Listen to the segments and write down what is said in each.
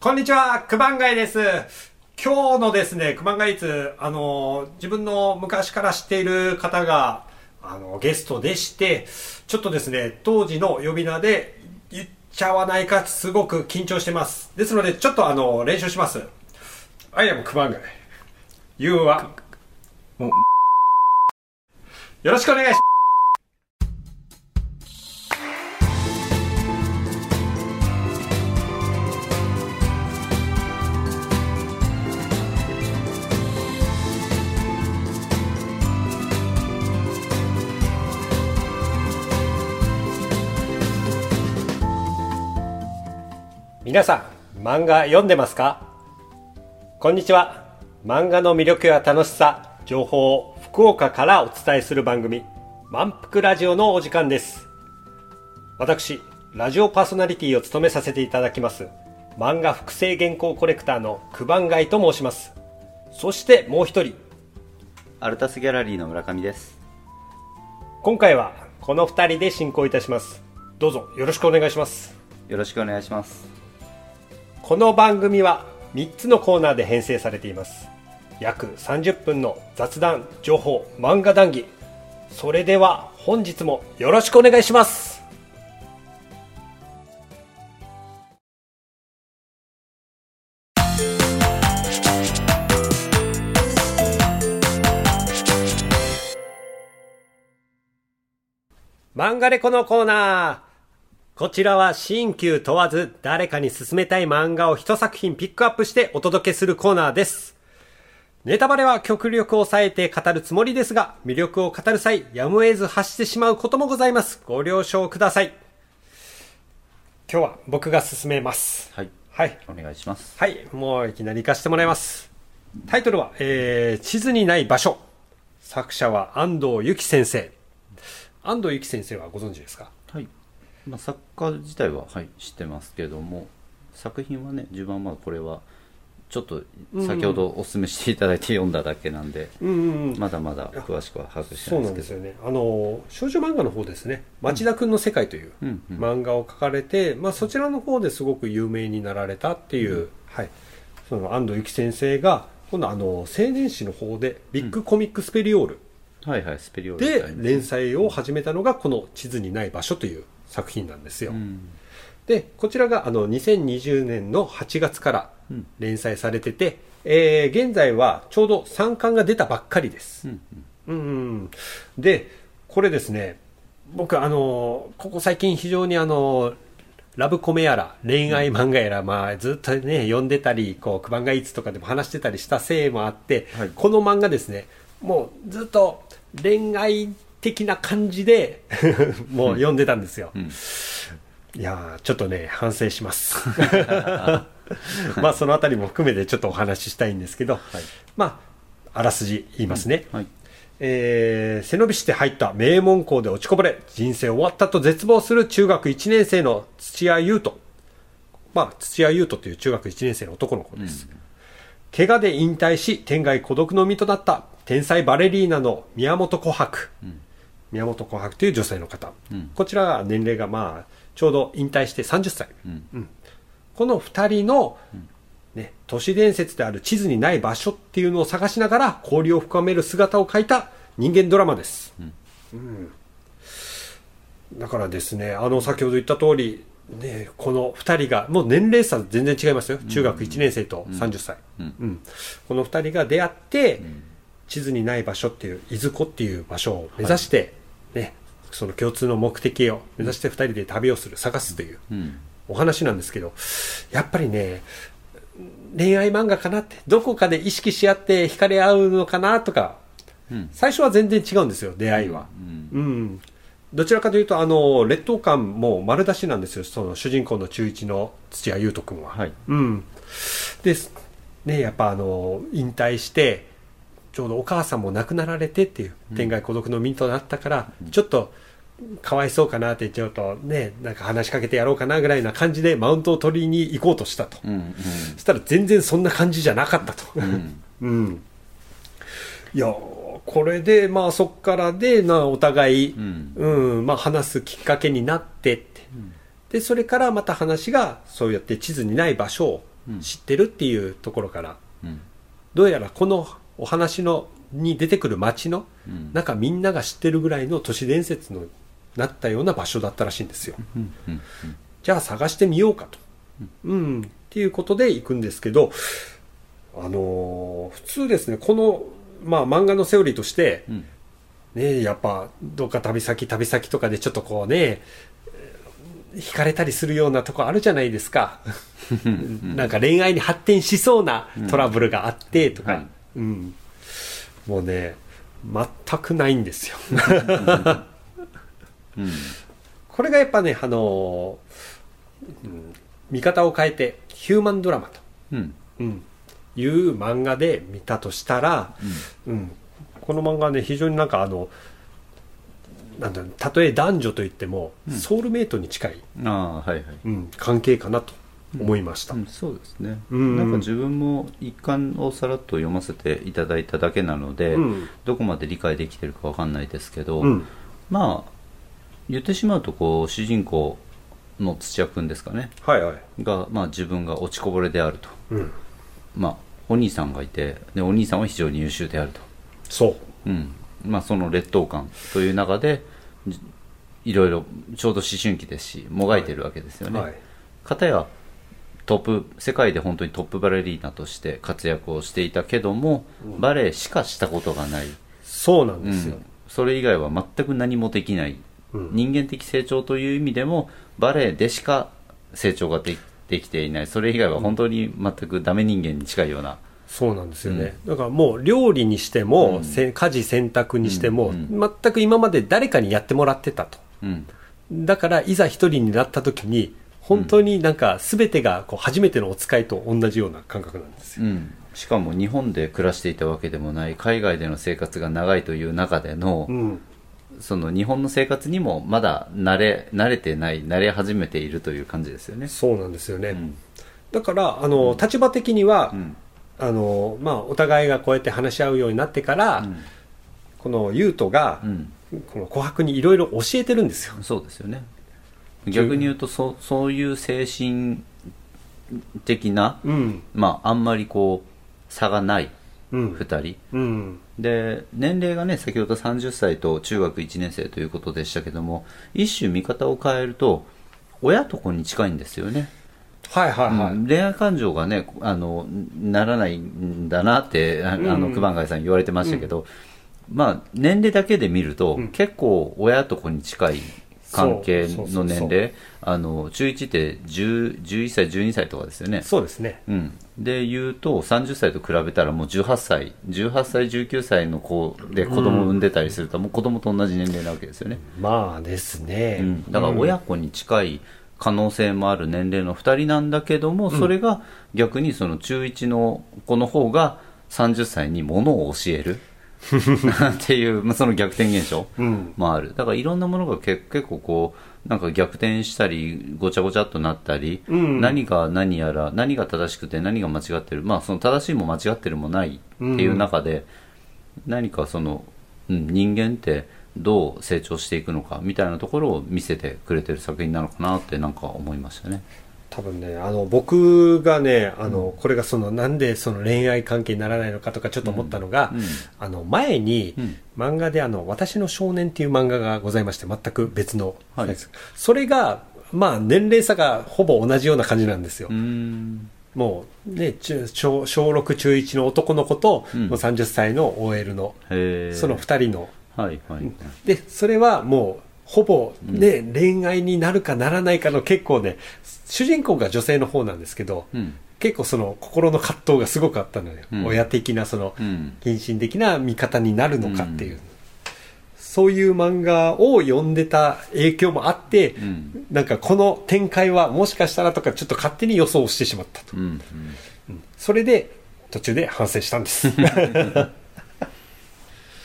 こんにちは、九番街です。今日のですね、九番街ツ、あの、自分の昔から知っている方が、あの、ゲストでして、ちょっとですね、当時の呼び名で言っちゃわないか、すごく緊張してます。ですので、ちょっとあの、練習します。I am 九番街。You は、もうよろしくお願いします。皆さん漫画読んでますか？こんにちは。漫画の魅力や楽しさ情報を福岡からお伝えする番組満腹ラジオのお時間です。私ラジオパーソナリティを務めさせていただきます漫画複製原稿コレクターの九番街と申します。そしてもう一人アルタスギャラリーの村上です。今回はこの二人で進行いたします。どうぞよろしくお願いします。よろしくお願いしますこの番組は3つのコーナーで編成されています。約30分の雑談情報漫画談義。それでは本日もよろしくお願いします。漫画レコのコーナー。こちらは新旧問わず誰かに勧めたい漫画を一作品ピックアップしてお届けするコーナーです。ネタバレは極力抑えて語るつもりですが、魅力を語る際、やむを得ず発してしまうこともございます。ご了承ください。今日は僕が進めます。はいはい。お願いしますはい。もういきなり行かせてもらいます。タイトルは、えー、地図にない場所。作者は安藤由紀先生。安藤由紀先生はご存知ですか？はい、まあ、作家自体は、はい、知ってますけども作品はね自分はまあこれはちょっと先ほどお勧めしていただいて読んだだけなんで、うんうんうん。まだまだ詳しくは把握してないでけどなんですすよね。あの少女漫画の方ですね。町田くんの世界といううんうん漫画を描かれて、まあそちらの方ですごく有名になられたっていう、はい。その安藤由紀先生が今度あの青年誌の方でビッグコミックスペリオールはいはいスペリオールで連載を始めたのがこの地図にない場所という作品なんですよ。うん。でこちらがあの2020年の8月からうん。連載されてて、えー現在はちょうど3巻が出たばっかりです。うんうん。うん、でこれですね僕あのここ最近非常にあのラブコメやら恋愛漫画やら、まあ、ずっとね読んでたりこう九番がいつとかでも話してたりしたせいもあって、はい。この漫画ですねもうずっと恋愛的な感じで もう読んでたんですよ、うん。いやーちょっとね反省します。まあそのあたりも含めてちょっとお話ししたいんですけど、まああらすじ言いますね、はい。えー背伸びして入った名門校で落ちこぼれ、人生終わったと絶望する中学1年生の土屋優斗。まあ、土屋優斗という中学1年生の男の子です。怪我で引退し、天涯孤独の身となった天才バレリーナの宮本琥珀。宮本琥珀という女性の方。うんこちらは年齢がまあ、ちょうど引退して30歳。うんこの二人の、ね、都市伝説である地図にない場所っていうのを探しながら交流を深める姿を描いた人間ドラマです。うんだからですね、あの、先ほど言った通り、ね、この二人が、もう年齢差全然違いますよ。中学1年生と30歳。うんうんこの二人が出会って、地図にない場所っていう、いずこっていう場所を目指して、ね、その共通の目的を目指して二人で旅をする、探すという、うんお話なんですけど、やっぱりね、恋愛漫画かなって、どこかで意識し合って惹かれ合うのかなとか、うん最初は全然違うんですよ、出会いは。うんうん。どちらかというと、あの、劣等感も丸出しなんですよ、その主人公の中1の土屋優斗君は。はいうん。です。ね、やっぱあの、引退して、ちょうどお母さんも亡くなられてっていう、天涯孤独の身となったから、ちょっと、かわいそうかなって、ちょっとね、なんか話しかけてやろうかなぐらいな感じでマウントを取りに行こうとしたと。うんうんそしたら全然そんな感じじゃなかったと。うんうん。いや、これで、まあそっからで、な、お互い、うんうん、まあ話すきっかけになってって。で、それからまた話が、そうやって地図にない場所をうん知ってるっていうところから、うんどうやらこのお話のに出てくる町のうん。なんかみんなが知ってるぐらいの都市伝説のなったような場所だったらしいんですよ。うんうんじゃあ探してみようかと、うん。っていうことで行くんですけどあのー普通ですねこの、まあ、漫画のセオリーとして、うん。ねやっぱどっか旅先旅先とかでちょっとこうね惹かれたりするようなとこあるじゃないですか。なんか恋愛に発展しそうなトラブルがあってとか、はいうん、もうね全くないんですよ。うん。これがやっぱねあのーうん見方を変えてヒューマンドラマと、うん。うん、いう漫画で見たとしたら、うん、この漫画はね非常になんかあのなんだたとえ男女といっても、ソウルメイトに近い、ああはいはい。うん、関係かなと思いました、うん、そうですね、うん。なんか自分も一巻をさらっと読ませていただいただけなので、うん。どこまで理解できてるかわかんないですけど、うん。まあ言ってしまうとこう主人公の土屋君ですかね。はいはい、が、まあ、自分が落ちこぼれであると、うん、まあ、お兄さんがいてでお兄さんは非常に優秀であると、そう。うん。まあ、その劣等感という中でじいろいろちょうど思春期ですしもがいてるわけですよね、はい。かたやトップ世界で本当にトップバレリーナとして活躍をしていたけども、バレエしかしたことがない、そうなんうですよ、ん、それ以外は全く何もできない、うん。人間的成長という意味でもバレエでしか成長がでできていない。それ以外は本当に全くダメ人間に近いような、そうなんですよね、だからもう料理にしても、家事洗濯にしても、うん。全く今まで誰かにやってもらってたと。うん。だからいざ一人になった時に本当になんか全てがこう初めてのお使いと同じような感覚なんですよ、うん、しかも日本で暮らしていたわけでもない海外での生活が長いという中での、うん。その日本の生活にもまだ慣れ慣れてない慣れ始めているという感じですよね。そうなんですよね、うん。だからあの立場的には、うん。あのまあ、お互いがこうやって話し合うようになってから、うん。この優斗が、うん。この琥珀にいろいろ教えてるんですよ。そうですよね逆に言うとそそういう精神的な、うん。まあ、あんまりこう差がないうん。2人。うん。で年齢がね先ほど30歳と中学1年生ということでしたけども一種見方を変えると親と子に近いんですよね、はいはいはい、うん。恋愛感情がねあのならないんだなってああのうん熊谷さん言われてましたけど、まあ年齢だけで見ると、うん。結構親と子に近い関係の年齢。あの中1って10 11歳12歳とかですよね。そうですね。うん、で言うと30歳と比べたらもう18歳18歳19歳の子で子供を産んでたりすると、もう子供と同じ年齢なわけですよね、まあですね、うん、だから親子に近い可能性もある年齢の2人なんだけども、それが逆にその中1の子の方が30歳にものを教えるっていう、まあ、その逆転現象うん。もある。だからいろんなものが結結構こうなんか逆転したりごちゃごちゃっとなったり、うん。何が何やら何が正しくて何が間違ってる。まあその正しいも間違ってるもないっていう中で、何かその、うん、人間ってどう成長していくのかみたいなところを見せてくれてる作品なのかなってなんか思いましたね。多分ねあの僕がねあの、これがそのなんでその恋愛関係にならないのかとかちょっと思ったのが、うん。あの前に、うん。漫画であの「私の少年」っていう漫画がございまして全く別の、はい。それがまあ年齢差がほぼ同じような感じなんですよ、もうね中小小6中1の男の子と、うん。もう30歳の OL のその2人の。はいはい、でそれはもうほぼね、恋愛になるかならないかの結構ね主人公が女性の方なんですけど、うん。結構その心の葛藤がすごくあったのよ、うん。親的なそのうん。献身的な見方になるのかっていう、そういう漫画を読んでた影響もあって、うん。なんかこの展開はもしかしたらとかちょっと勝手に予想してしまったと、うん。うん。それで途中で反省したんです。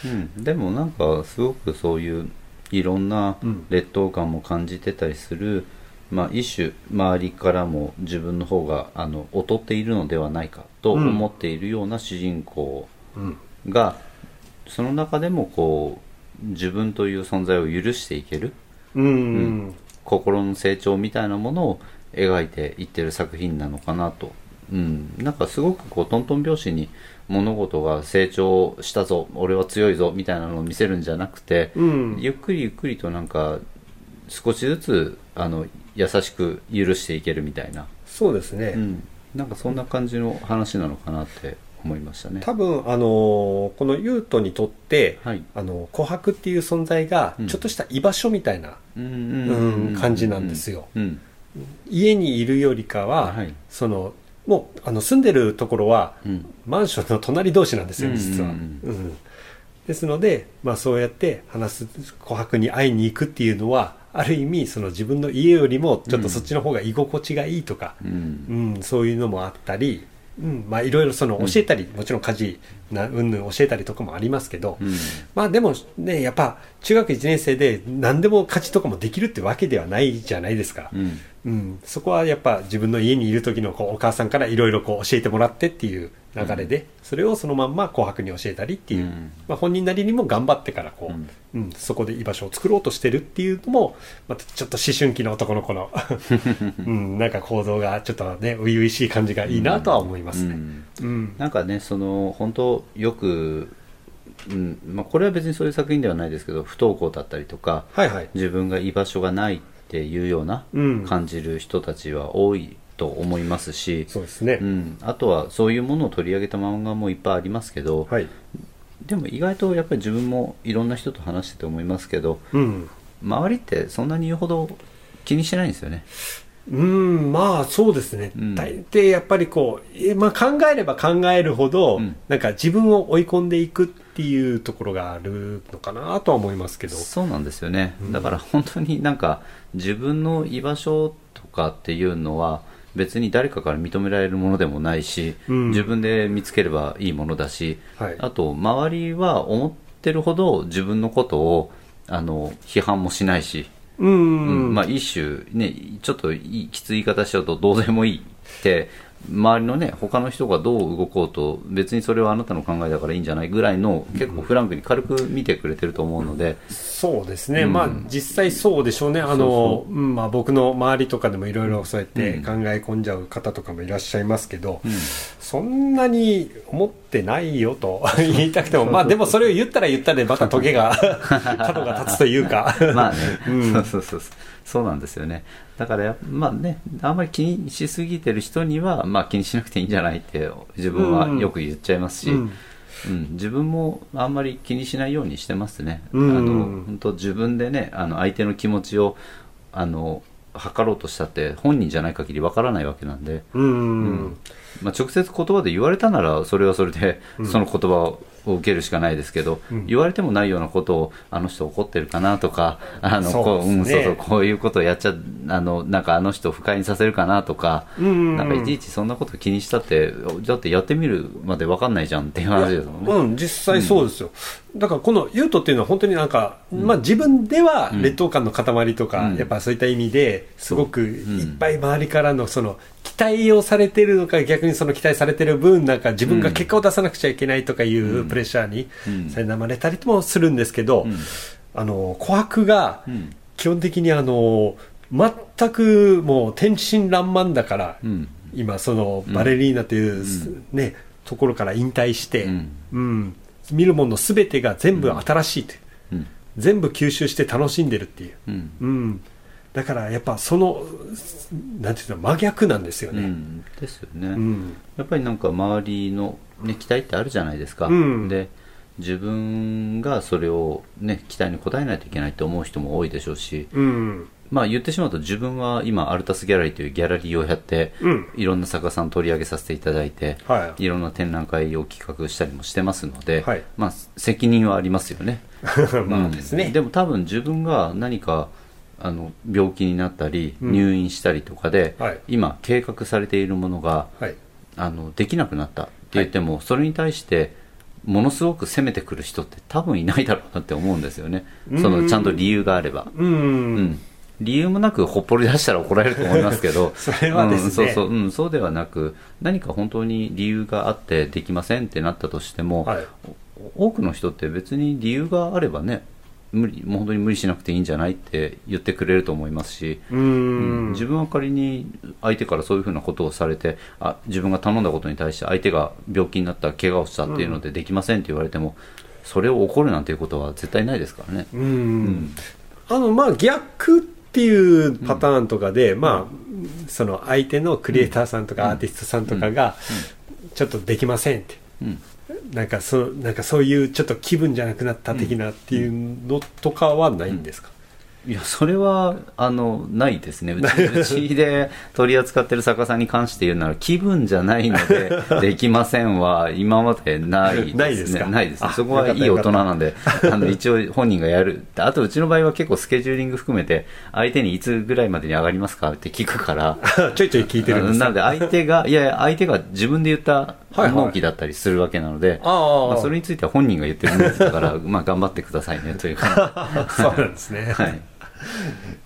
うん、でもなんかすごくそういういろんなうん。劣等感も感じてたりする、まあ、一種周りからも自分の方があの劣っているのではないかと思っているような主人公うん。が、その中でもこう自分という存在を許していけるうん、うん心の成長みたいなものを描いていってる作品なのかなと。うん、なんかすごくこうトントン拍子に物事が成長したぞ俺は強いぞみたいなのを見せるんじゃなくて、うん。ゆっくりゆっくりとなんか少しずつあの優しく許していけるみたいな、そうですね、うん、なんかそんな感じの話なのかなって思いましたね。多分あのーこの優斗にとって、はい。あの琥珀っていう存在がうん。ちょっとした居場所みたいな、感じなんですよ。うん。家にいるよりかは、はい。そのもうあの住んでるところはうん。マンションの隣同士なんですようん。実は、うん。うん。ですので、まあ、そうやって話す琥珀に会いに行くっていうのはある意味その自分の家よりもちょっとそっちの方が居心地がいいとか、うん。うん、そういうのもあったり、うん、まあいろいろその教えたり、もちろん家事なうんぬん教えたりとかもありますけど、うん。まあでもねやっぱ中学1年生で何でも家事とかもできるってわけではないじゃないですか、うんうん、そこはやっぱ自分の家にいる時のこうお母さんからいろいろこう教えてもらってっていう流れで、それをそのまんま紅白に教えたりっていう、うん。まあ、本人なりにも頑張ってからこう、うん。そこで居場所を作ろうとしてるっていうのもまたちょっと思春期の男の子の、うん、なんか行動がちょっとね初々しい感じがいいなとは思いますね。うん。うん。なんかねその本当よく、うんまあ、これは別にそういう作品ではないですけど不登校だったりとかはいはい、自分が居場所がないっていうようなうん。感じる人たちは多いと思いますし、そうですね、うん、あとはそういうものを取り上げた漫画もいっぱいありますけど、はい、でも意外とやっぱり自分もいろんな人と話してて思いますけどうん。周りってそんなに言うほど気にしてないんですよね。うん、まあそうですね、うん。大抵やっぱりこう、えまあ、考えれば考えるほど、うん。なんか自分を追い込んでいくっていうところがあるのかなとは思いますけど、そうなんですよね、だから本当になんか自分の居場所とかっていうのは別に誰かから認められるものでもないし、うん。自分で見つければいいものだし、はい。あと周りは思ってるほど自分のことをあの批判もしないし、うん、うん。まあ、一種、ね、ちょっときつい言い方しちゃうとどうでもいいって周りのね他の人がどう動こうと別にそれはあなたの考えだからいいんじゃないぐらいの結構フランクに軽く見てくれてると思うので、そうですね、うん。まあ実際そうでしょうね、あのまあ、僕の周りとかでもいろいろそうやってうん。考え込んじゃう方とかもいらっしゃいますけど、うん。そんなに思ってないよと 言いたくても、まあでもそれを言ったら言ったで、またトゲが、角が立つというか。まあね、うん。そうそうそう。そうなんですよね。だからやまあねあんまり気にしすぎてる人にはまあ気にしなくていいんじゃないって自分はよく言っちゃいますし、うんうん。自分もあんまり気にしないようにしてますね、うん。あの本当自分でねあの相手の気持ちをあの測ろうとしたって本人じゃない限りわからないわけなんで、うんうんまあ、直接言葉で言われたならそれはそれでその言葉を受けるしかないですけど、うん言われてもないようなことをあの人怒ってるかなとかあのそうこうねうんそうそうこういうことをやっちゃあのなんかあの人を不快にさせるかなとか、うんなんかいちいちそんなこと気にしたってだってやってみるまで分かんないじゃんっていう話ですもんね。うん、実際そうですよ。だからこのユートっていうのは本当になんか、まあ自分では劣等感の塊とか、うん。やっぱそういった意味ですごくん。いっぱい周りからのその期待をされてるのか逆にその期待されてる分なんか自分が結果を出さなくちゃいけないとかいうプレッシャーにうん。苛まれたりもするんですけど、うん。あの、琥珀がうん。基本的にあの、全くもう天真爛漫だから、うん。今そのバレリーナという、ねところから引退して、うん。うん見るもの全てが全部新しいという、うん。全部吸収して楽しんでるっていう、うん。うん、だからやっぱそのなんていうの真逆なんですよね、うん。ですよね、うん。やっぱりなんか周りの、ね、期待ってあるじゃないですか、うん。で自分がそれを、ね、期待に応えないといけないと思う人も多いでしょうし、うんまあ、言ってしまうと自分は今アルタスギャラリーというギャラリーをやって、うん。いろんな作家さん取り上げさせていただいて、はい。いろんな展覧会を企画したりもしてますので、はい。まあ、責任はありますよね。まあですね、うん。でも多分自分が何かあの病気になったりうん。入院したりとかで、はい。今計画されているものがはい。あのできなくなったって言っても、それに対してものすごく責めてくる人って多分いないだろうなって思うんですよね。そのちゃんと理由があれば、うん、うん理由もなくほっぽり出したら怒られると思いますけど。それはですね。うん、そうそう、うん、そうではなく何か本当に理由があってできませんってなったとしても、はい。お多くの人って別に理由があればね無理もう本当に無理しなくていいんじゃないって言ってくれると思いますし、ううん。ん自分は仮に相手からそういうふうなことをされてあ自分が頼んだことに対して相手が病気になった怪我をしたっていうのでできませんって言われても、それを怒るなんていうことは絶対ないですからね。うん。あのまあ逆っていうパターンとかで、まあその相手のクリエイターさんとかアーティストさんとかがちょっとできませんって。うん。なんかそなんかそういうちょっと気分じゃなくなった的なっていうのとかはないんですか、いや、それは、あの、ないですね。うちうちで取り扱ってる作家さんに関して言うなら、気分じゃないので、できませんは、今までないですね。ないですか？ないですねあそこはいい大人なんで、あの、一応本人がやる。あと、うちの場合は結構スケジューリング含めて、相手にいつぐらいまでに上がりますかって聞くから、ちょいちょい聞いてるんですなので相手が、いや相手が自分で言った納期だったりするわけなので、まあ、それについては本人が言ってるんですだから、まあ、頑張ってくださいね、というか。そうなんですね、はい。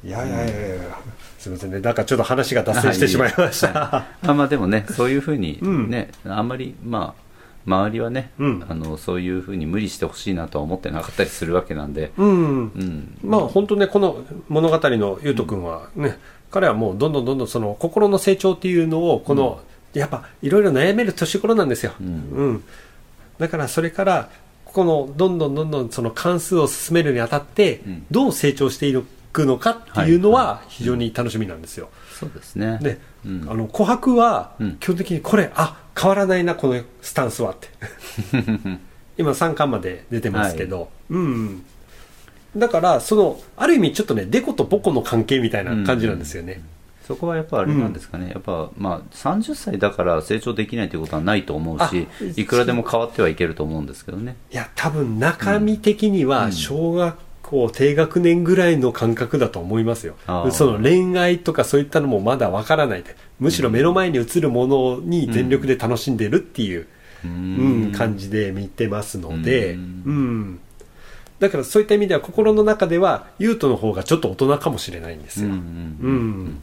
い、やいやいやいや。すみませんね。なんかちょっと話が脱線してしまいました、まあまあでもね、そういうふうにうん。ね、あんまり、まあ、周りはね、うん。あのそういうふうに無理してほしいなとは思ってなかったりするわけなんで、うん。うん、まあ本当ねこの物語のゆうとくんはね、彼はもうどんどんどんどんその心の成長っていうのをこの、やっぱいろいろ悩める年頃なんですよ、うん。だからそれからこのどんどんどんどんその関数を進めるにあたってうん。どう成長していくのかっていうのはい。は非常に楽しみなんですよ、そうですね。で、うん。あの琥珀はうん。基本的にこれ、あ変わらないなこのスタンスはって。今3巻まで出てますけど、うん。だからそのある意味ちょっとねデコとボコの関係みたいな感じなんですよね、そこはやっぱあれなんですかね、やっぱまあ30歳だから成長できないということはないと思うし、あいくらでも変わってはいけると思うんですけどね。いや多分中身的にはうん。小学校低学年ぐらいの感覚だと思いますよ、その恋愛とかそういったのもまだわからないでむしろ目の前に映るものに全力で楽しんでるっていう、ううん感じで見てますので、ううん。んだからそういった意味では心の中では優斗の方がちょっと大人かもしれないんですよ、うんうん。うん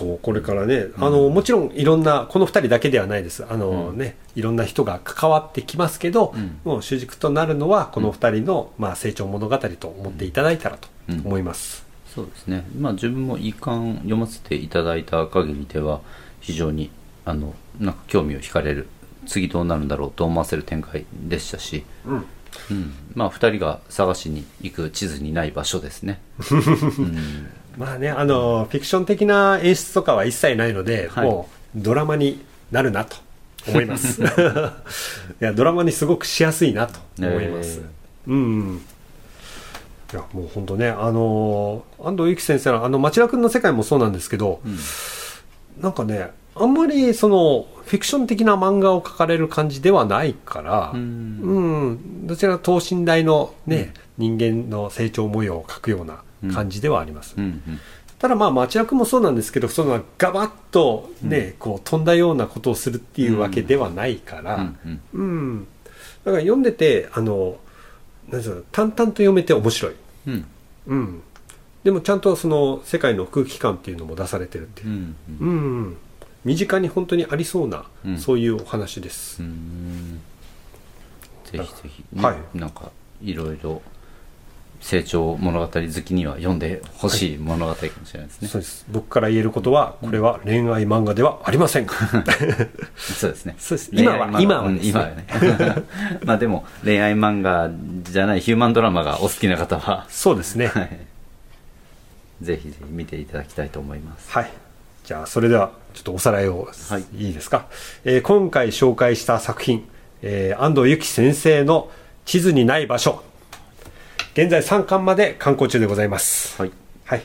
そうこれからね、あのもちろんいろんなこの2人だけではないです。あの、うん。ねいろんな人が関わってきますけど、うん。もう主軸となるのはこの2人の、まあ、成長物語と思っていただいたらと思います、そうですね、まあ、自分も一巻読ませていただいた限りでは非常にあのなんか興味を惹かれる次どうなるんだろうと思わせる展開でしたし、うん。うん。まあ、2人が探しに行く地図にない場所ですね、うんまあねあのフィクション的な演出とかは一切ないので、はい。もうドラマになるなと思います。いやドラマにすごくしやすいなと思います、うん。いやもう本当ねあの安藤由紀先生のあの町田君の世界もそうなんですけど、うん。なんかねあんまりそのフィクション的な漫画を描かれる感じではないから、うん。うん、どちらか等身大のね、人間の成長模様を描くような感じではあります、うんうん。ただまあ町田君もそうなんですけどそのガバッとね、こう飛んだようなことをするっていうわけではないから、うんうんうん、だから読んでてあのなん淡々と読めて面白い、うん。うん、でもちゃんとその世界の空気感っていうのも出されてるっていう。う、んうん。身近に本当にありそうな、うん。そういうお話です、うん。ぜひぜひ、ねはい。なんかいろいろ成長物語好きには読んでほしい物語かもしれないですね、そうです僕から言えることはこれは恋愛漫画ではありません そうですね。そうです今は今はね今はね。まあでも、恋愛漫画じゃないヒューマンドラマがお好きな方は、そうですねはいぜひぜひ見ていただきたいと思います。はい。じゃあ、それでは、ちょっとおさらいを、はいいいですか？えー今回紹介した作品、えー安藤由紀先生の地図にない場所。現在3巻まで刊行中でございます。はい。はい。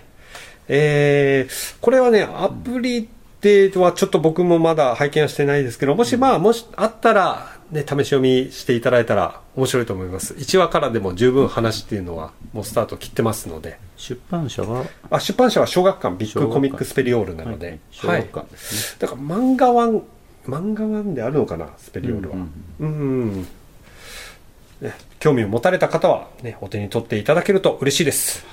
えーこれはね、アプリではちょっと僕もまだ拝見はしてないですけど、もしまあ、もしあったら、ね、試し読みしていただいたら面白いと思います。1話からでも十分話っていうのは、もうスタート切ってますので。出版社は、あ出版社は小学館ビッグコミックスペリオールなので、小学館ですね。だから漫画ワン漫画ワンであるのかなスペリオールはうん、うんね興味を持たれた方は、ね、お手に取っていただけると嬉しいです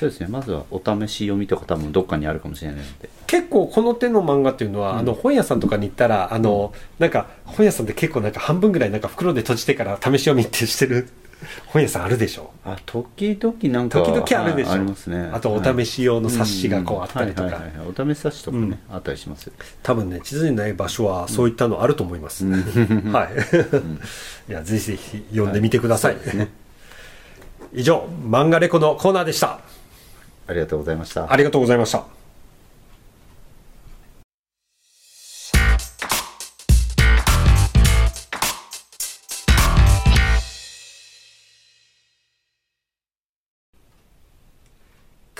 そうですね。まずはお試し読みとか多分どっかにあるかもしれないので。結構この手の漫画っていうのは、あの本屋さんとかに行ったらあの、なんか本屋さんって結構なんか半分ぐらいなんか袋で閉じてから試し読みってしてる本屋さんあるでしょ？あ時々なんか時々あるでしょ？はいありますね。あとお試し用の冊子がこうあったりとか。お試し冊子とかね、あったりしますよ。多分ね地図にない場所はそういったのあると思います、はい、いやぜひぜひ読んでみてください、以上漫画レコのコーナーでした。ありがとうございました。ありがとうございました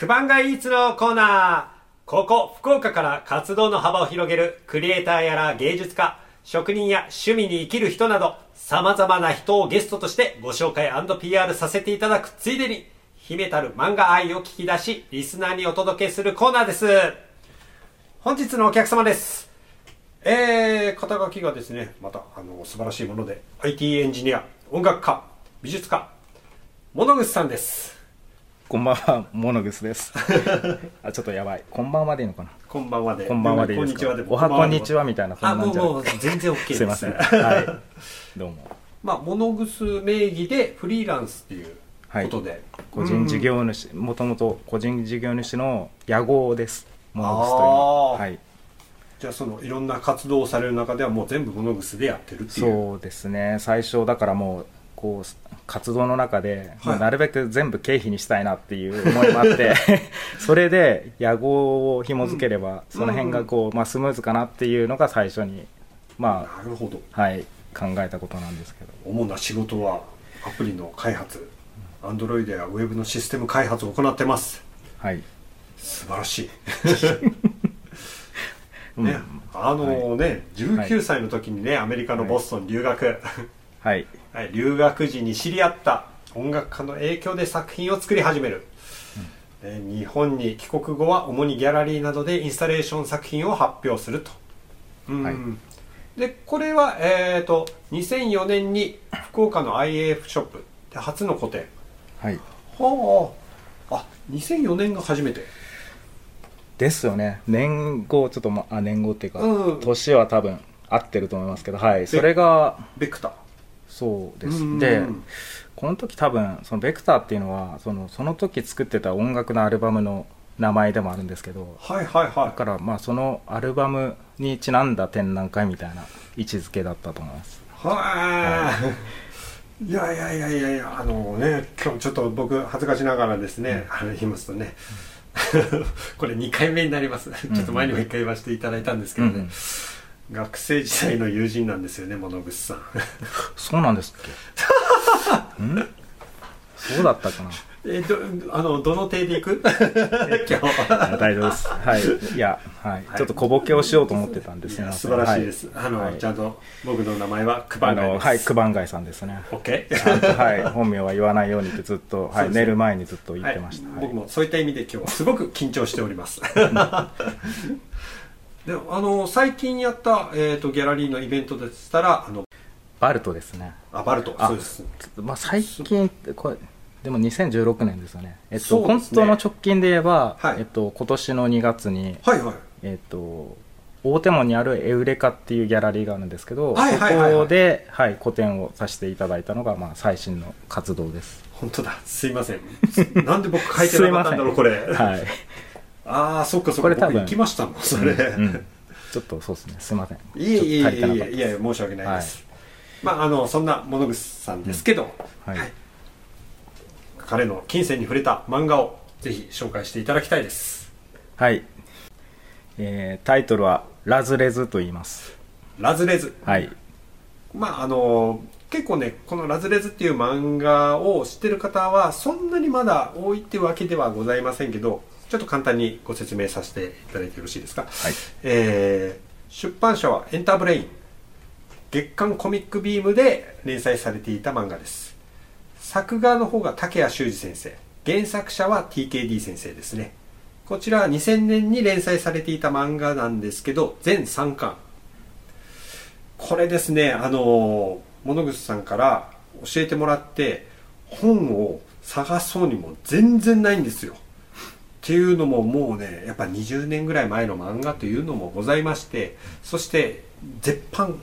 クバンガイーツのコーナー。ここ福岡から活動の幅を広げるクリエイターやら芸術家職人や趣味に生きる人など様々な人をゲストとしてご紹介 &PR させていただくついでに秘めたる漫画愛を聞き出しリスナーにお届けするコーナーです。本日のお客様です。えー、肩書きがですねまたあの素晴らしいもので IT エンジニア音楽家美術家物口さんです。こんばんは、モノグスです。あ、ちょっとやばい。こんばんはでいいのかな？こんばんはでこんばんはでいいですか？おはこんにちはみみたいな。あもうもう全然 OK ですすいません。はい。どうも。まあ物ぐ名義でフリーランスっていうことで、個人事業主、もともと個人事業主の屋号です。モノグスというは。ーはい。じゃあそのいろんな活動をされる中ではもう全部物ぐでやってるっていうそうですね。最初だからもう、こう、活動の中で、はい。なるべく全部経費にしたいなっていう思いもあって、それで屋号を紐付ければ、その辺がこう、まあスムーズかなっていうのが最初に、まなるほど。あ、はい、考えたことなんですけど。主な仕事はアプリの開発。Android や Web のシステム開発を行ってます。はい。素晴らしい、うん。ね、あのね、19歳の時にねアメリカのボストン留学、はい。はい、留学時に知り合った音楽家の影響で作品を作り始める、え日本に帰国後は主にギャラリーなどでインスタレーション作品を発表すると、うん。はい。でこれは、えー、と2004年に福岡の IAF ショップで初の個展。はい。はあ。あ2004年が初めて。ですよね。年号、ちょっと、ま、あ、年号っていうか、うん。年は多分合ってると思いますけど、はい。それが、ベクタそうでうん。す。で、この時多分、そのベクターっていうのは、その、その時作ってた音楽のアルバムの名前でもあるんですけど、はいはいはい。だから、まあ、そのアルバムにちなんだ展覧会みたいな位置づけだったと思います。はい、い。やいやいやいやいやあのね今日ちょっと僕恥ずかしながらですね、あの言いますとね これ2回目になります、ちょっと前にも1回言わせていただいたんですけどね、うんうん学生時代の友人なんですよね物口さん。そうなんですっけ？ん？そうだったかな？えどあのどの程で いく大丈夫です。はい。いや、はい。はい。ちょっと小ボケをしようと思ってたんです。いやね。素晴らしいです、あの、はい。ちゃんと僕の名前はクバンガイはい、九番街さんですね。OK はい、本名は言わないようにってずっと、はい、寝る前にずっと言ってました。はい、はい。僕もそういった意味で今日はすごく緊張しておりますであの最近やった、えー、とギャラリーのイベントでしたらあのバルトですね。あバルト。あそうです。まあ、最近って、これ、でも2016年ですよね。えっと、ね。当の直近で言えば、はい。えっと、今年の2月に、はいはい。えっと、大手門にあるエウレカっていうギャラリーがあるんですけど、はいはいはいはい。そこで、はい、個展をさせていただいたのが、まあ、最新の活動です。本当だ。すいません。なんで僕書いてなかったんだろう これ。はい。ああそっかそっこれ多分。行きましたもんそれ、うん。うんちょっとそうですね、すいません。いえいえいえいえいや申し訳ないです、まああのそんな物口さんですけど、はい。彼の金銭に触れた漫画をぜひ紹介していただきたいです。はい。えータイトルは、ラズレズと言います。ラズレズ。はい。まああの結構ねこの「ラズレズ」っていう漫画を知ってる方はそんなにまだ多いってわけではございませんけどちょっと簡単にご説明させていただいてよろしいですか、はい。えー出版社はエンターブレイン月刊コミックビームで連載されていた漫画です。作画の方が竹谷修二先生。原作者は TKD 先生ですね。こちらは2000年に連載されていた漫画なんですけど全3巻。これですねあの物口さんから教えてもらって本を探そうにも全然ないんですよっていうのももうねやっぱ20年ぐらい前の漫画というのもございましてそして絶版。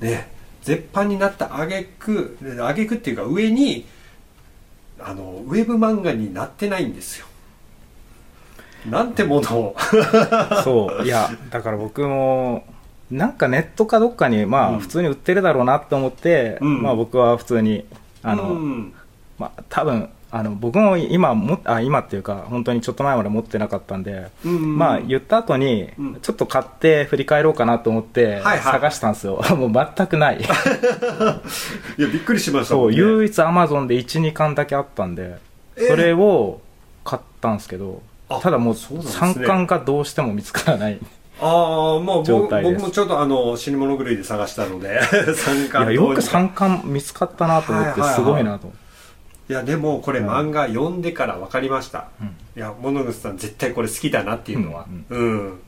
ね絶版になった挙句挙句っていうか上にあのウェブ漫画になってないんですよ。なんてものを。そう。いやだから僕もなんかネットかどっかにまうん。あ普通に売ってるだろうなと思って、うん。まあ僕は普通にあの、うん。まあ多分あの僕も今もあ今っていうか本当にちょっと前まで持ってなかったんで、うんまあ言った後にうん。ちょっと買って振り返ろうかなと思ってはいはい。探したんですよ、もう全くない。いやびっくりしましたそう唯一アマゾンで12巻だけあったんでえー。それを買ったんですけどあただもうそうなんですね。3巻がどうしても見つからない。ああもう僕状態です。僕もちょっとあの死に物狂いで探したので 三い巻やよく3巻見つかったなと思ってはいはいはい。すごいなと。思っていやでもこれうん。漫画読んでから分かりました、うん。いや物口さん絶対これ好きだなっていうのは。うん、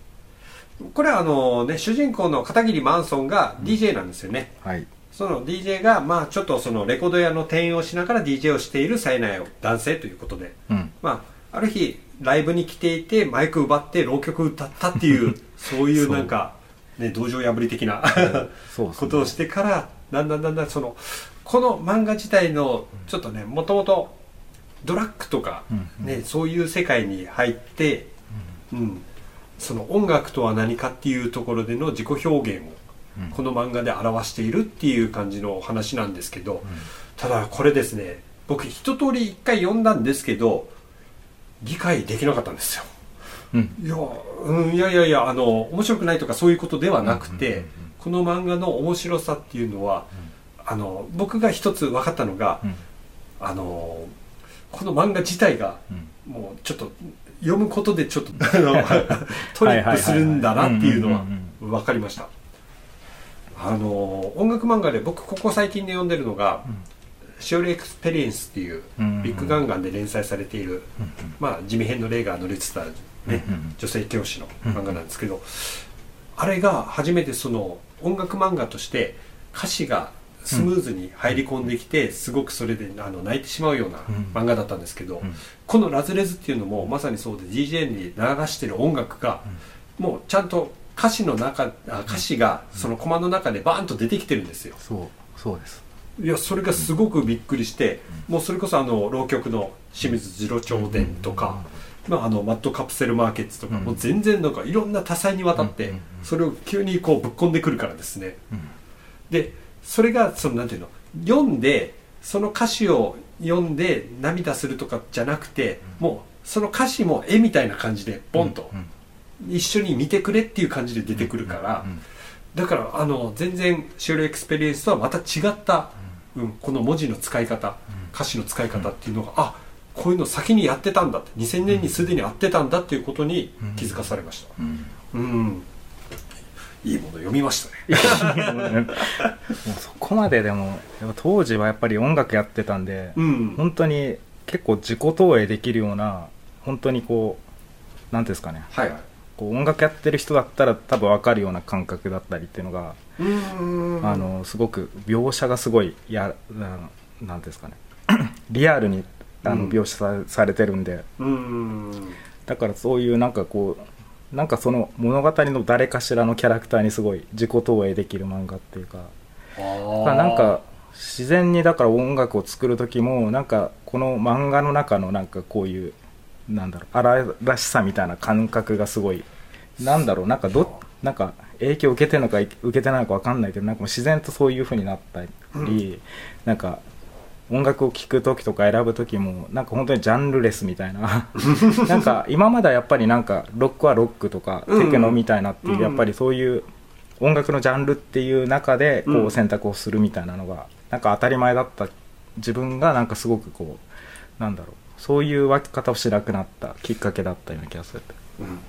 これはあのね主人公の片桐マンソンが DJ なんですよね、はい。その DJ がまあちょっとそのレコード屋の店員をしながら DJ をしている冴えない男性ということで。うん。まあある日ライブに来ていてマイク奪って浪曲歌ったっていう そういうなんかね道場破り的な ことをしてからだんだんだんだんそのこの漫画自体のちょっとねもともとドラッグとか、うん。うんね、そういう世界に入って、うん、その音楽とは何かっていうところでの自己表現をうん。この漫画で表しているっていう感じのお話なんですけど、ただこれですね僕一通り一回読んだんですけど理解できなかったんですよ。うん。いや,、うん、いやいやいやあの面白くないとかそういうことではなくて、うんうんうんうんこの漫画の面白さっていうのは、あの僕が一つ分かったのが、うん。あのこの漫画自体がうん。もうちょっと読むことでちょっと トリップするんだなっていうのはうんうん分かりました。あの音楽漫画で僕ここ最近で読んでるのが「 SHIORI EXPERIENCE」っていううんうんビッグガンガンで連載されている、まあ、ジミヘンの霊が乗りつつある、ねうんうん女性教師の漫画なんですけど、あれが初めてその音楽漫画として歌詞がスムーズに入り込んできて、すごくそれであの泣いてしまうようなうん。漫画だったんですけど、うん。この「ラズレズ」っていうのもまさにそうで DJ に流してる音楽が、もうちゃんと歌詞の中あ歌詞がそのコマの中でバーンと出てきてるんですよ。そうそうです。いやそれがすごくびっくりして、もうそれこそあの浪曲の清水次郎長伝とか、まあ、あのマッドカプセルマーケッツとか、うん。もう全然なんかいろんな多彩にわたって、それを急にこうぶっ込んでくるからですね。うん。でそれがそのなんていうの？読んでその歌詞を読んで涙するとかじゃなくて、もうその歌詞も絵みたいな感じでボンと。うん一緒に見てくれっていう感じで出てくるから、うんだからあの全然 SHIORI EXPERIENCE とはまた違った、うん。この文字の使い方、歌詞の使い方っていうのが、あこういうの先にやってたんだって2000年にすでにやってたんだっていうことに気づかされました。うん。うん、いいもの読みましたね。もうそこまででも当時はやっぱり音楽やってたんで、うん。本当に結構自己投影できるような本当にこうなんていうんですかね。はいはい。こう音楽やってる人だったら多分分かるような感覚だったりっていうのが、あのすごく描写がすごいやななんていうんですかね。リアルにあのうん。描写さ,、されてるんで。うーん。だからそういうなんかこうなんかその物語の誰かしらのキャラクターにすごい自己投影できる漫画っていうか。あだなんか自然にだから音楽を作る時もなんかこの漫画の中のなんかこういうなんだろう荒々しさみたいな感覚がすごい。なんだろうな。んかどなんか影響を受けてるのか受けてないのか分かんないけどなんか自然とそういう風になったり、なんか音楽を聴く時とか選ぶ時もなんか本当にジャンルレスみたいな。なんか今まではやっぱりなんかロックはロックとかうん。テクノみたいなっていう、うん。やっぱりそういう音楽のジャンルっていう中でこうん。う選択をするみたいなのがなんか当たり前だった自分がなんかすごくこうなんだろう。そういう分け方をしなくなったきっかけだったような気がする。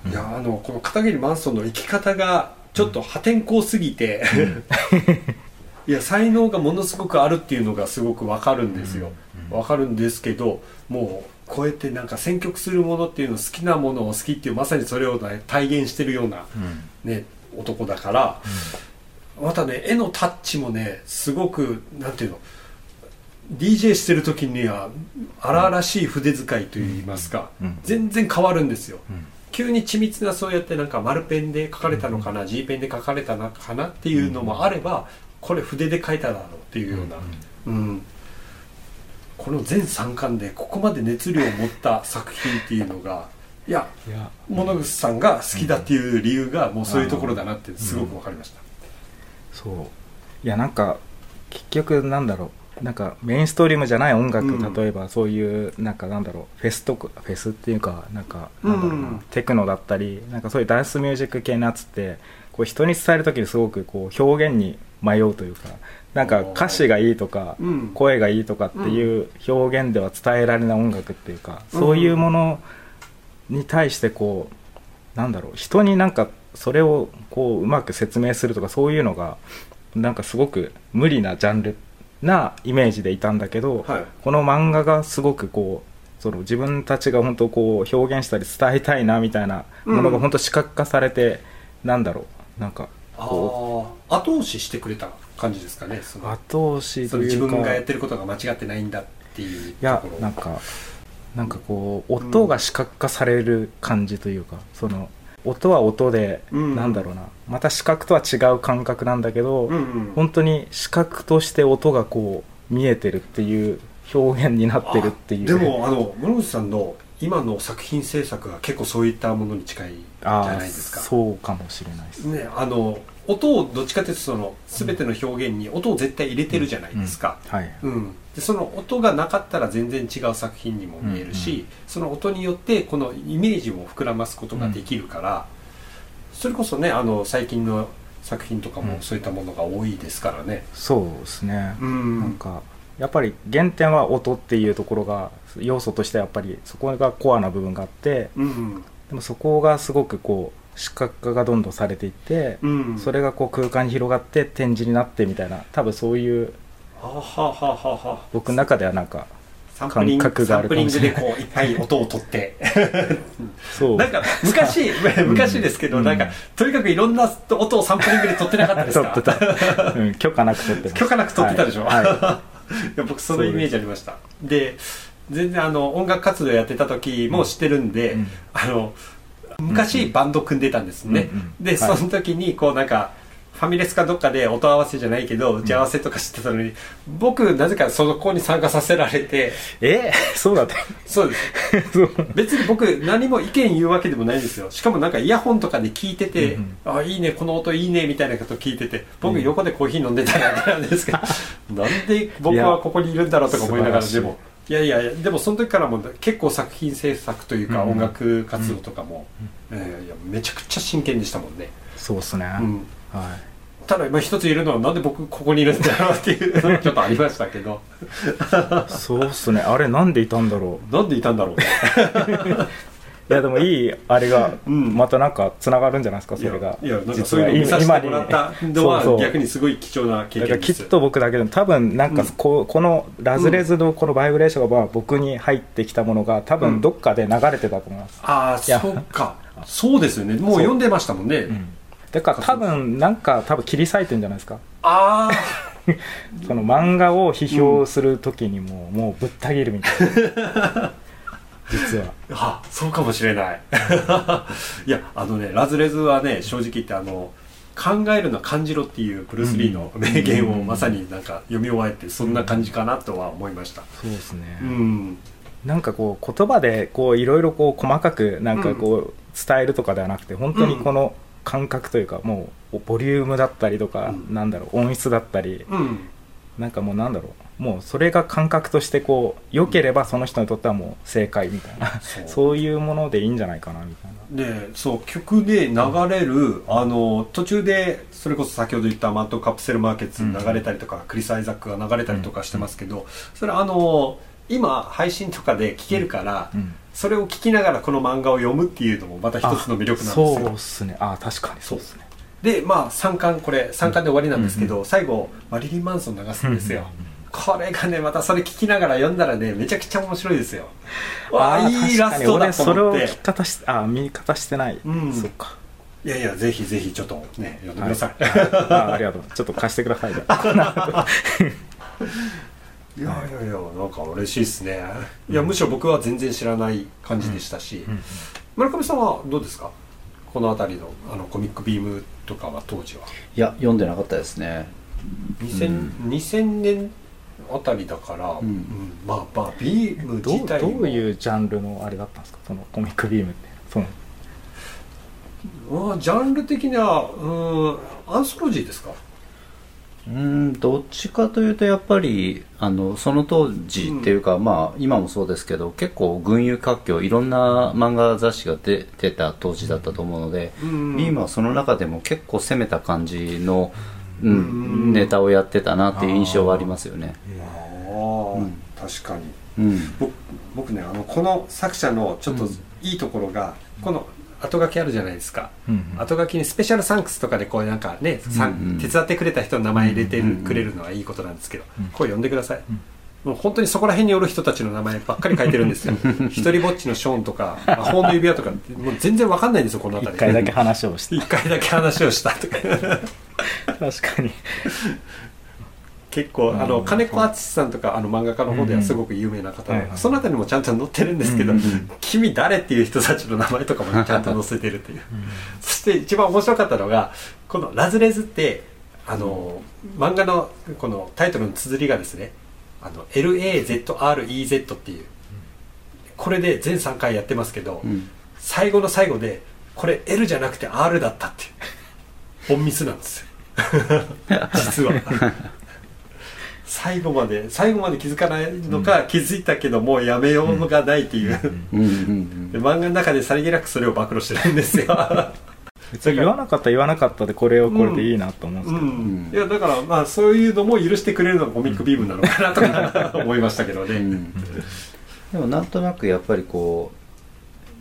うん。いやあのこの片桐マンソンの生き方がちょっと破天荒すぎて、いや才能がものすごくあるっていうのがすごくわかるんですよ。わ、かるんですけどもうこうやってなんか選曲するものっていうの好きなものを好きっていうまさにそれを、ね、体現してるような、ね、男だから、またね絵のタッチもねすごくなんていうの DJ してる時には荒々しい筆遣いといいますか、うん。全然変わるんですよ、ん。急に緻密なそうやってなんか丸ペンで書かれたのかな、G ペンで書かれたのかなっていうのもあればこれ筆で書いただろうっていうような、うんこの全3巻でここまで熱量を持った作品っていうのがいやいや。物口さんが好きだっていう理由がもうそういうところだなってすごく分かりました、そう。いやなんか結局なんだろう。なんかメインストリームじゃない音楽、うん。例えばそういうなんかなんだろう。フェスとかフェスっていうかなんかなんだろうな、うん。テクノだったりなんかそういうダンスミュージック系のやつってこう人に伝える時にすごくこう表現に迷うというかなんか歌詞がいいとか、うん。声がいいとかっていう表現では伝えられない音楽っていうか、そういうものに対してこうなんだろう人になんかそれをこううまく説明するとかそういうのがなんかすごく無理なジャンルなイメージでいたんだけど、はい。この漫画がすごくこうその自分たちが本当こう表現したり伝えたいなみたいなものが本当視覚化されて、なんだろうなんかあこあ後押ししてくれた感じですかねその。後押しというか。自分がやってることが間違ってないんだっていういやなんかなんかこう音が視覚化される感じというか、その音は音で、うん。なんだろうな。また視覚とは違う感覚なんだけど、うんうん。本当に視覚として音がこう見えてるっていう表現になってるっていう。あでもあの室口さんの今の作品制作が結構そういったものに近いじゃないですか。そうかもしれないです。ねあの音をどっちかというとその全ての表現に音を絶対入れてるじゃないですか、はい。うん。でその音がなかったら全然違う作品にも見えるし、うん。うその音によってこのイメージも膨らますことができるから、それこそねあの最近の作品とかもうんそういったものが多いですからね。そうですね、うん。なんかやっぱり原点は音っていうところが要素としてやっぱりそこがコアな部分があってうんでもそこがすごくこう視覚化がどんどんされていって、うん、それがこう空間に広がって展示になってみたいな多分そういう僕の中ではなんかサンプリング感覚があるサンプリンかもしれない。グでこういっぱい音を取って。そう。なんか昔 昔ですけど、うん。なんかとにかくいろんな音をサンプリングで取ってなかったです撮かってた、うん、許可なく撮って許可なく撮ってたでしょ、はい。はいいや僕そのイメージありました。で全然あの音楽活動やってた時も知ってるんで、うん。あの昔バンド組んでたんですね、うんうんで、はい。その時にこうなんかファミレスかどっかで音合わせじゃないけど打ち合わせとかしてたのに、僕なぜかそこに参加させられて。え？そうだったそうです。別に僕何も意見言うわけでもないんですよ。しかもなんかイヤホンとかで聞いてて、うんあいいねこの音いいねみたいなこと聞いてて僕うん。横でコーヒー飲んでただけなんですけど、なんで僕はここにいるんだろうとか思いながらでも。いやいやいやでもその時からも結構作品制作というかうん。音楽活動とかも、えーいやめちゃくちゃ真剣でしたもんね、そうっすね、うん、はただ今一つ言えるのはなんで僕ここにいるんだろうっていう。ちょっとありましたけど。いそうっすね。あれなんでいたんだろなんでいたんだろう。いやでもいいあれがうん。またなんかつながるんじゃないですかそれが。いやなんそういうのを見させてもらったのはそうそう逆にすごい貴重な経だから験ですきっと僕だけでも多分なんかうん。こ,、うこのラズレズのこのバイブレーションがまあ僕に入ってきたものが多うん。分どっかで流れてたと思います、ああそうか。そうですよね。もう読んでましたもんね、うんだから多分なんか多分切り裂いてんじゃないですか。ああ その漫画を批評する時にも、もうぶった切るみたいな。実は。あそうかもしれない。いやあのねラズレズはね正直言ってあの考えるのは感じろっていうブルース・リーの名言をまさになんか読み終えてそんな感じかなとは思いました。そうですね、うん。なんかこう言葉でこういろいろこう細かくなんかこう伝えるとかではなくて本当にこの感覚というかもうボリュームだったりとか、うん。なんだろう音質だったりうん。なんかもうなんだろう。もうそれが感覚としてこう良ければその人にとってはもう正解みたいな、そう。そういうものでいいんじゃないかなみたいな。でそう曲で流れる、あの途中でそれこそ先ほど言ったマッドカプセルマーケッツ流れたりとか、クリス・アイザックが流れたりとかしてますけど、それあの今配信とかで聴けるから、うん。それを聴きながらこの漫画を読むっていうのもまた一つの魅力なんですあそうよっすね。あ確かにそうっすね。でまあ3巻これ3巻で終わりなんですけど、最後マリリン・マンソン流すんですよ、これがねまたそれ聞きながら読んだらねめちゃくちゃ面白いですよ。わあーいいラストだと思って。聞き方しあ見方してない、うん。そっか。いやいやぜひぜひちょっとね読んでくはい。ださい、あありがとう。ちょっと貸してください いやいやいやなんか嬉しいですね。いやむしろ僕は全然知らない感じでしたし、うん。村上さんはどうですか？この辺りのあのコミックビームとかは当時は。いや読んでなかったですね。2000, 2000年あたりだから、ん。うん。まあまあビームどう自体も。どういうジャンルのあれだったんですか？そのコミックビームって。その。まあジャンル的にはうんアンソロジーですか？うんどっちかというとやっぱりあのその当時っていうか、まあ今もそうですけど結構群雄割拠いろんな漫画雑誌が出てた当時だったと思うので、うん。ビームはその中でも結構攻めた感じの、ううん。ん、ネタをやってたなっていう印象はありますよね。ああ、確かに。うん。僕僕ねあのこの作者のちょっといいところが、この後書きあるじゃないですか、うん後書きにスペシャルサンクスとかでこうなんかね、うんうん。手伝ってくれた人の名前入れてくれるのはいいことなんですけど、うん。こう呼んでください、うん。もう本当にそこら辺におる人たちの名前ばっかり書いてるんですよ。一人ぼっちのショーンとか魔法の指輪とかもう全然わかんないんですよこの辺り。一回だけ話をして。一回だけ話をしたとか。確かに結構あのうん。金子敦さんとかあの漫画家の方ではすごく有名な方その辺りもちゃんと載ってるんですけど、うんうん君誰っていう人たちの名前とかもちゃんと載せてるっていう。そして一番面白かったのがこの「ラズレズ」ってあの漫画のこのタイトルの綴りがですねあの LAZREZ っていうこれで全3回やってますけど、うん。最後の最後でこれ L じゃなくて R だったっていう本ミスなんですよ。実は最後まで最後まで気づかないのか、気づいたけどもうやめようがないっていう、うん。うんで漫画の中でさりげなくそれを暴露してるんですよ。別に言わなかった言わなかったでこれをこれでいいなと思うんですうけど、ん、いやだからまあそういうのも許してくれるのがコミックビームなのかなとか思いましたけどね、うんうん。でもなんとなくやっぱりこ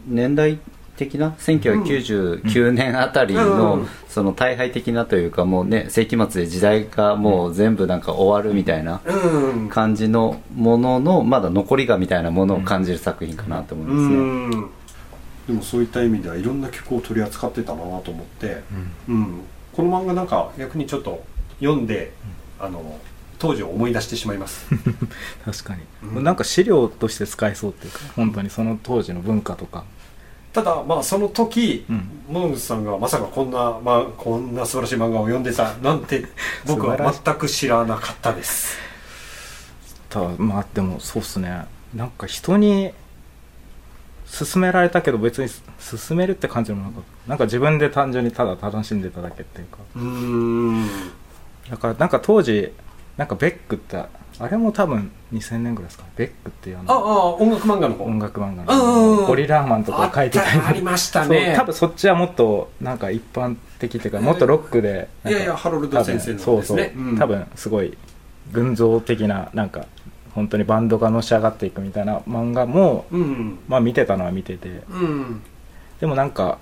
う年代的な1999年あたりの、うん。その大敗的なというかもうね世紀末で時代がもう全部なんか終わるみたいなうん。感じのもののまだ残りがみたいなものを感じる作品かなと思いますね、うん。でもそういった意味ではいろんな曲を取り扱ってたなと思って、うん。この漫画なんか逆にちょっと読んで、あの当時を思い出してしまいます。確かに、うん。なんか資料として使えそうっていうか本当にその当時の文化とかただまあその時、うん。モングスさんがまさかこんな、まあ、こんな素晴らしい漫画を読んでたなんて 僕は全く知らなかったです。ただまあでもそうっすね。なんか人に勧められたけど別に勧めるって感じでもなかなんか自分で単純にただ楽しんでただけっていうか。うーん。だからなんか当時なんかベックってあれも多分2000年ぐらいですかベックっていうああ音楽漫画の方。音楽漫画の。ゴリラーマンとか書いてたあったありましたね。多分そっちはもっとなんか一般的っていうかもっとロックでいやいやハロルド先生の多分ですね。そうそう、うん。多分すごい群像的ななんか本当にバンドがのし上がっていくみたいな漫画もうんまあ見てたのは見てて。うん。でもなんか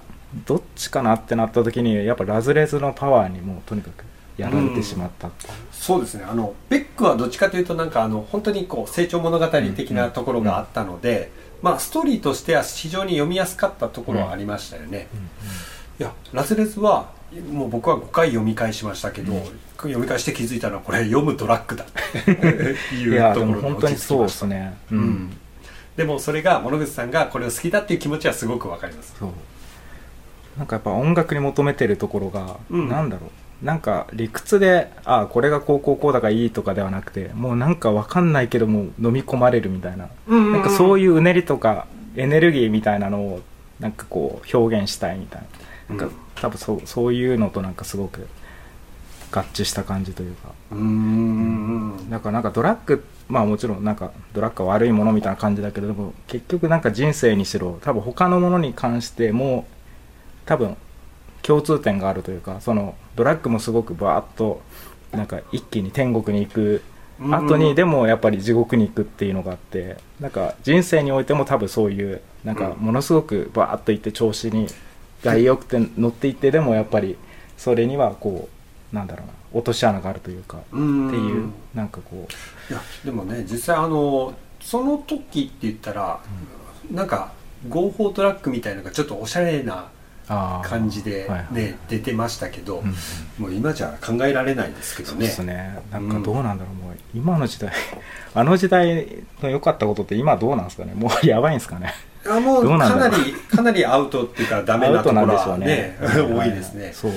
どっちかなってなった時にやっぱラズレズのパワーにもうとにかくやられてしまったうそうですね。あのベックはどっちかというとなんかあの本当にこう成長物語的なところがあったので、まあストーリーとしては非常に読みやすかったところはありましたよね、いやラズレズはもう僕は5回読み返しましたけど、読み返して気づいたのはこれ読むドラッグだっていいうところに本当にそうですね。ううん。んでもそれが物口さんがこれを好きだっていう気持ちはすごくわかります。そう。なんかやっぱ音楽に求めてるところが、うん。なんだろうなんか理屈でああこれがこうこうこうだからいいとかではなくてもうなんかわかんないけども飲み込まれるみたいな、なんかそういいううねりとかエネルギーみたいなのをなんかこう表現したいみたいな。なんか、多分そうそういうのとなんかすごく合致した感じというか。うんうん。だからなんかドラッグまあもちろんなんかドラッグは悪いものみたいな感じだけどでも結局なんか人生にしろ多分他のものに関しても多分共通点があるというかそのドラッグもすごくバーッとなんか一気に天国に行く後にでもやっぱり地獄に行くっていうのがあってなんか人生においても多分そういうなんかものすごくバーッと行って調子にが良くて乗っていってでもやっぱりそれにはこうなんだろうな落とし穴があるというかってうんいうなんかこう。いやでもね実際あのその時って言ったら、なんか合法トラックみたいなのがちょっとおしゃれな感じで、ねはいはい。出てましたけど、うんもう今じゃ考えられないですけどね。そうですね。なんかどうなんだろう、もう今の時代 あの時代の良かったことって今どうなんですかね？もうやばいんですかね？あもうかなりかなりアウトっていうかダメなところはねアウトなんでしょうね。多いですね。そう。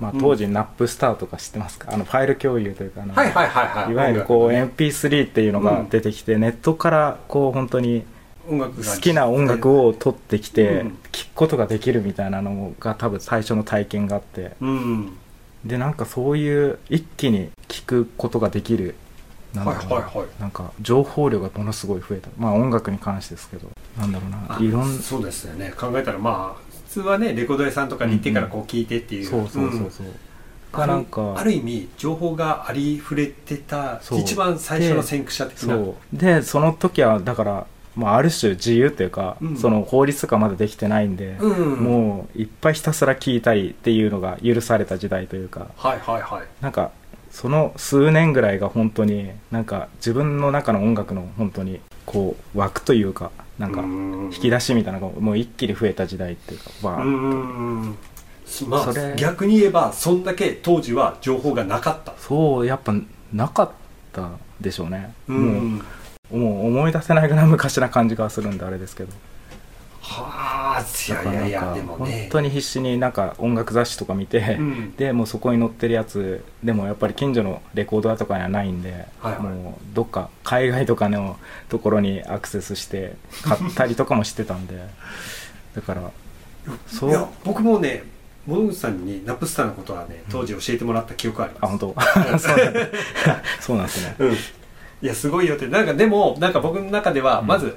まあ、当時ナップスターとか知ってますか？あのファイル共有というかいはいはいはいい。わゆるこう音楽ね MP3 っていうのが出てきて、ネットからこう本当に好きな音楽を取ってきてうん。聴くことができるみたいなのが多分最初の体験があって。うん。でなんかそういう一気に聴くことができるなんだろうな,、はいはいはい。なんか情報量がものすごい増えた。まあ音楽に関してですけど。なんだろうな。あいろんそうですよね。考えたらまあ普通はねレコード屋さんとかに行ってからこう聞いてっていう、そうそうそうそう、うん。がなんか。ある意味情報がありふれてた一番最初の先駆者的な。そう。でその時はだから、まあ、ある種自由というか、うん。その法律がまだできてないんで、うん。もういっぱいひたすら聞いたりっていうのが許された時代というか。はいはいはい。なんかその数年ぐらいが本当になんか自分の中の音楽の本当にこう枠というかなんか引引き出しみたいなのがもう一気に増えた時代っていうかバーンうん。まあそれ。逆に言えばそんだけ当時は情報がなかった。そうやっぱなかったでしょうね、うん。もうもう思い出せないぐらい昔な感じがするんであれですけど。はあいやいやいやでも本ね当に必死になんか音楽雑誌とか見て、うん。でもうそこに載ってるやつでもやっぱり近所のレコード屋とかにはないんで、はいはい。もうどっか海外とかのところにアクセスして買ったりとかもしてたんで。だからそう。いや僕もね物口さんにナップスターのことはね当時教えてもらった記憶ありあます、本当。そうなんだそうなんですね。うん、いやすごいよって。なんかでもなんか僕の中ではうん。まず、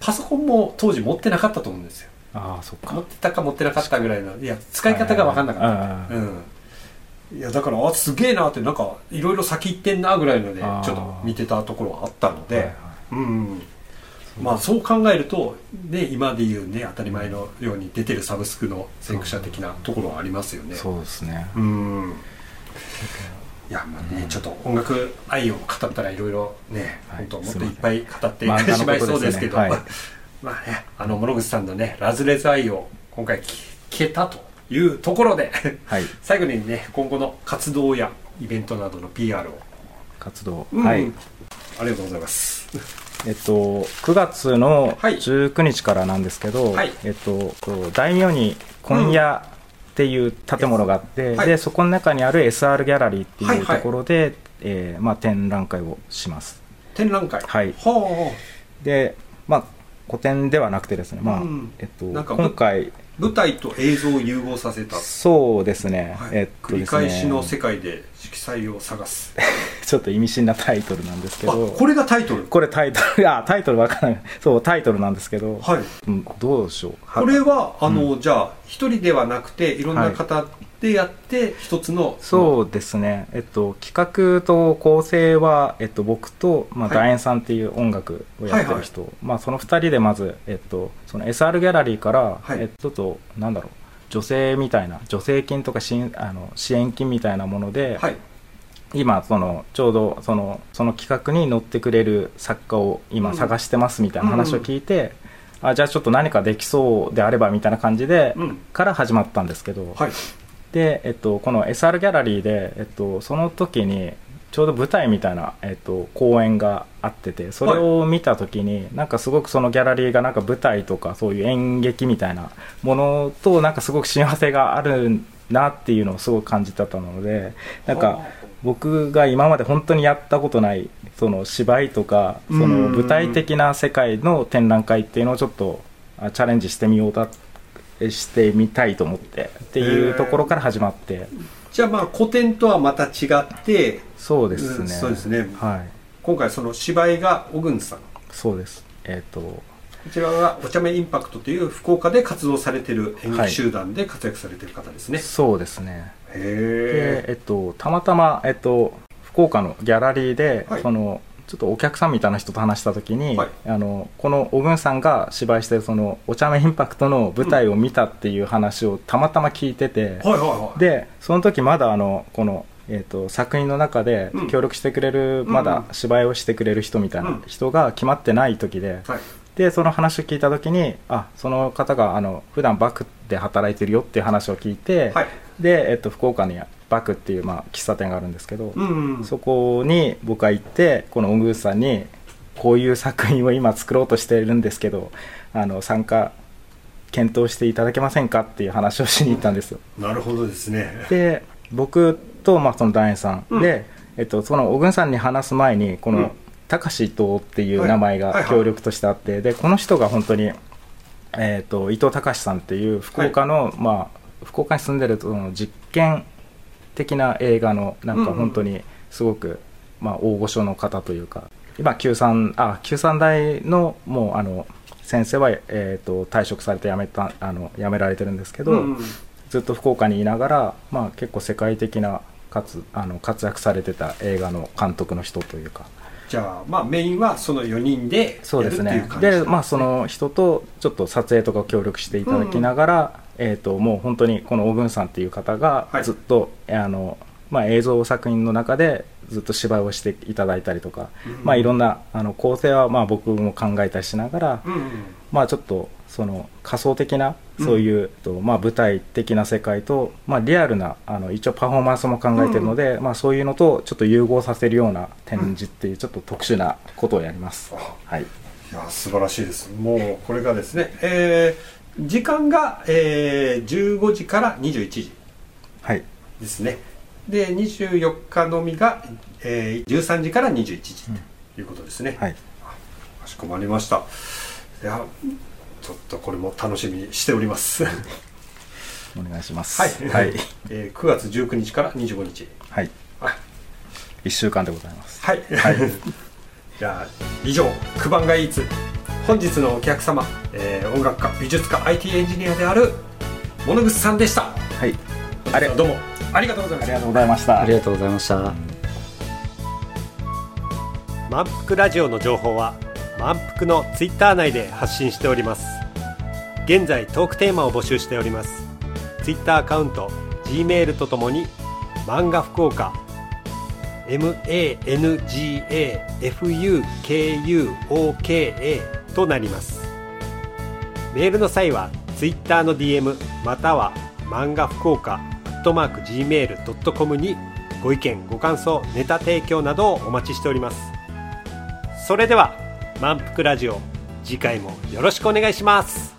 パソコンも当時持ってなかったと思うんですよ。ああそっか。持ってたか持ってなかったぐらいのいや使い方が分かんなかったあうん。いやだからあすげえなってなんかいろいろ先行ってんなぐらいのでちょっと見てたところはあったので、はいはい。うんまあそう考えると、ね、今で言うね当たり前のように出てるサブスクの先駆者的なところはありますよね。そうですね。うんいやまあね、ちょっと音楽愛を語ったらいろいろね、はい。本当もっといっぱい語ってしまいそうですけど、漫画のことまあねあの諸口さんのねラズレズ愛を今回聞けたというところではい。最後にね今後の活動やイベントなどの PR を、活動、うん。はい。ありがとうございます。えっと、9月のはい。19日からなんですけど、はい。えっと、こう大名に今夜っていう建物があって、はい。でそこの中にある SR ギャラリーってはいうところで、えーまあ、展覧会をします。展覧会。はい。はで、まあ、古典ではなくてですね、まあうん。えっと、今回あ舞台と映像を融合させた、そうですね、はい。えっと繰り返しの世界で色彩を探す。ちょっと意味深なタイトルなんですけあどこれがタイトル？これタイトル。あタイトルわからない。そうタイトルなんですけど、はい。うんどうでしょう？はこれはあの、じゃあ一人ではなくていろんな方でやって一つのそうですね、えっと、企画と構成は、えっと、僕と、まあ、はい。ダエンさんっていう音楽をやってる人、まあ、その2人でまず、えっと、その SR ギャラリーから、はい。えっと、となんだろう助成みたいな助成金とか支援あの支援金みたいなもので、はい。今そのちょうどそのその企画に乗ってくれる作家を今うん。探してますみたいな話を聞いて、あじゃあちょっと何かできそうであればみたいな感じで、うん。から始まったんですけど、はい。で、えっと、この SR ギャラリーで、えっと、その時にちょうど舞台みたいな、えっと、公演があっててそれを見た時に、なんかすごくそのギャラリーがなんか舞台とかそういう演劇みたいなものとなんかすごく親和性があるなっていうのをすごく感じてたのでなんか僕が今まで本当にやったことないその芝居とかその舞台的な世界の展覧会っていうのをちょっとあチャレンジしてみようだしてみたいと思ってっていうところから始まってじゃあまあ古典とはまた違ってそうですね、うんそうですね。はい。今回その芝居が小郡さん。こそうです。えっ、とちらはお茶目インパクトという福岡で活動されてる演劇集団で活躍されてる方ですね、そうですね。へえでえっとたまたまえっと福岡のギャラリーで、はい。そのちょっとお客さんみたいな人と話した時に、はい。あのこの小郡さんが芝居してるそのお茶目インパクトの舞台を見たっていう話をたまたま聞いてて、でその時まだあのこの、えー、と作品の中でうん。協力してくれる、まだ芝居をしてくれる人みたいな人が決まってない時で、はい。でその話を聞いた時にあその方があの普段バクで働いてるよっていう話を聞いて、はいで、えっと、福岡にバクっていう、まあ、喫茶店があるんですけど、うんうん。そこに僕は行ってこのオングースさんにこういう作品を今作ろうとしているんですけどあの参加検討していただけませんかっていう話をしに行ったんですよ。なるほどですね。で僕と、まあ、その団員さん、うん。で、えっと、その小郡さんに話す前にこの、うん。高志伊藤っていう名前はいはいはい。が協力としてあって、でこの人が本当に、えっと伊藤隆さんっていう福岡の、まあ、福岡に住んでるその実験的な映画のなんか本当にすごく、まあ、大御所の方というか今九三あ九三大のもうあの先生は、えー、と退職されて辞めたあの辞められてるんですけど、うんずっと福岡にいながら、まあ、結構世界的な活あの活躍されてた映画の監督の人というか。じゃあまあメインはその4人でそうですね。でまあその人とちょっと撮影とか協力していただきながら、えー、ともう本当にこの小郡さんっていう方がはい。ずっと、あのまあ、映像作品の中でずっと芝居をしていただいたりとか、うんまあ、いろんなあの構成はまあ僕も考えたりしながら、うんうん。まあちょっとその仮想的なそういう、とまあ舞台的な世界と、まあ、リアルなあの一応パフォーマンスも考えてるので、まあ、そういうのとちょっと融合させるような展示っていうちょっと特殊なことをやります、はい。いや素晴らしいです。もうこれがですね、えー時間が、えー15時から21時はい。ですね。で24日のみが、えー13時から21時ということですね、はい。かしこまりました。いやちょっとこれも楽しみにしております。はい、お願いします。はい、えー9月19日から25日。はい、はい。1週間でございます。はい、はい じゃあ以上「九番がイーツ」本日のお客様、えー音楽家美術家 IT エンジニアである物口さんでした。はい。ありどうもありがとうございました。ありがとうございました。ありがとうございました。満腹ラジオの情報は満腹のツイッター内で発信しております。現在トークテーマを募集しております。ツイッターアカウント G メールとともに漫画福岡 MANGAFUKUOKA となります。メールの際はツイッターの DM または漫画福岡アットマーク Gmail.com にご意見ご感想ネタ提供などをお待ちしております。それでは満腹ラジオ次回もよろしくお願いします。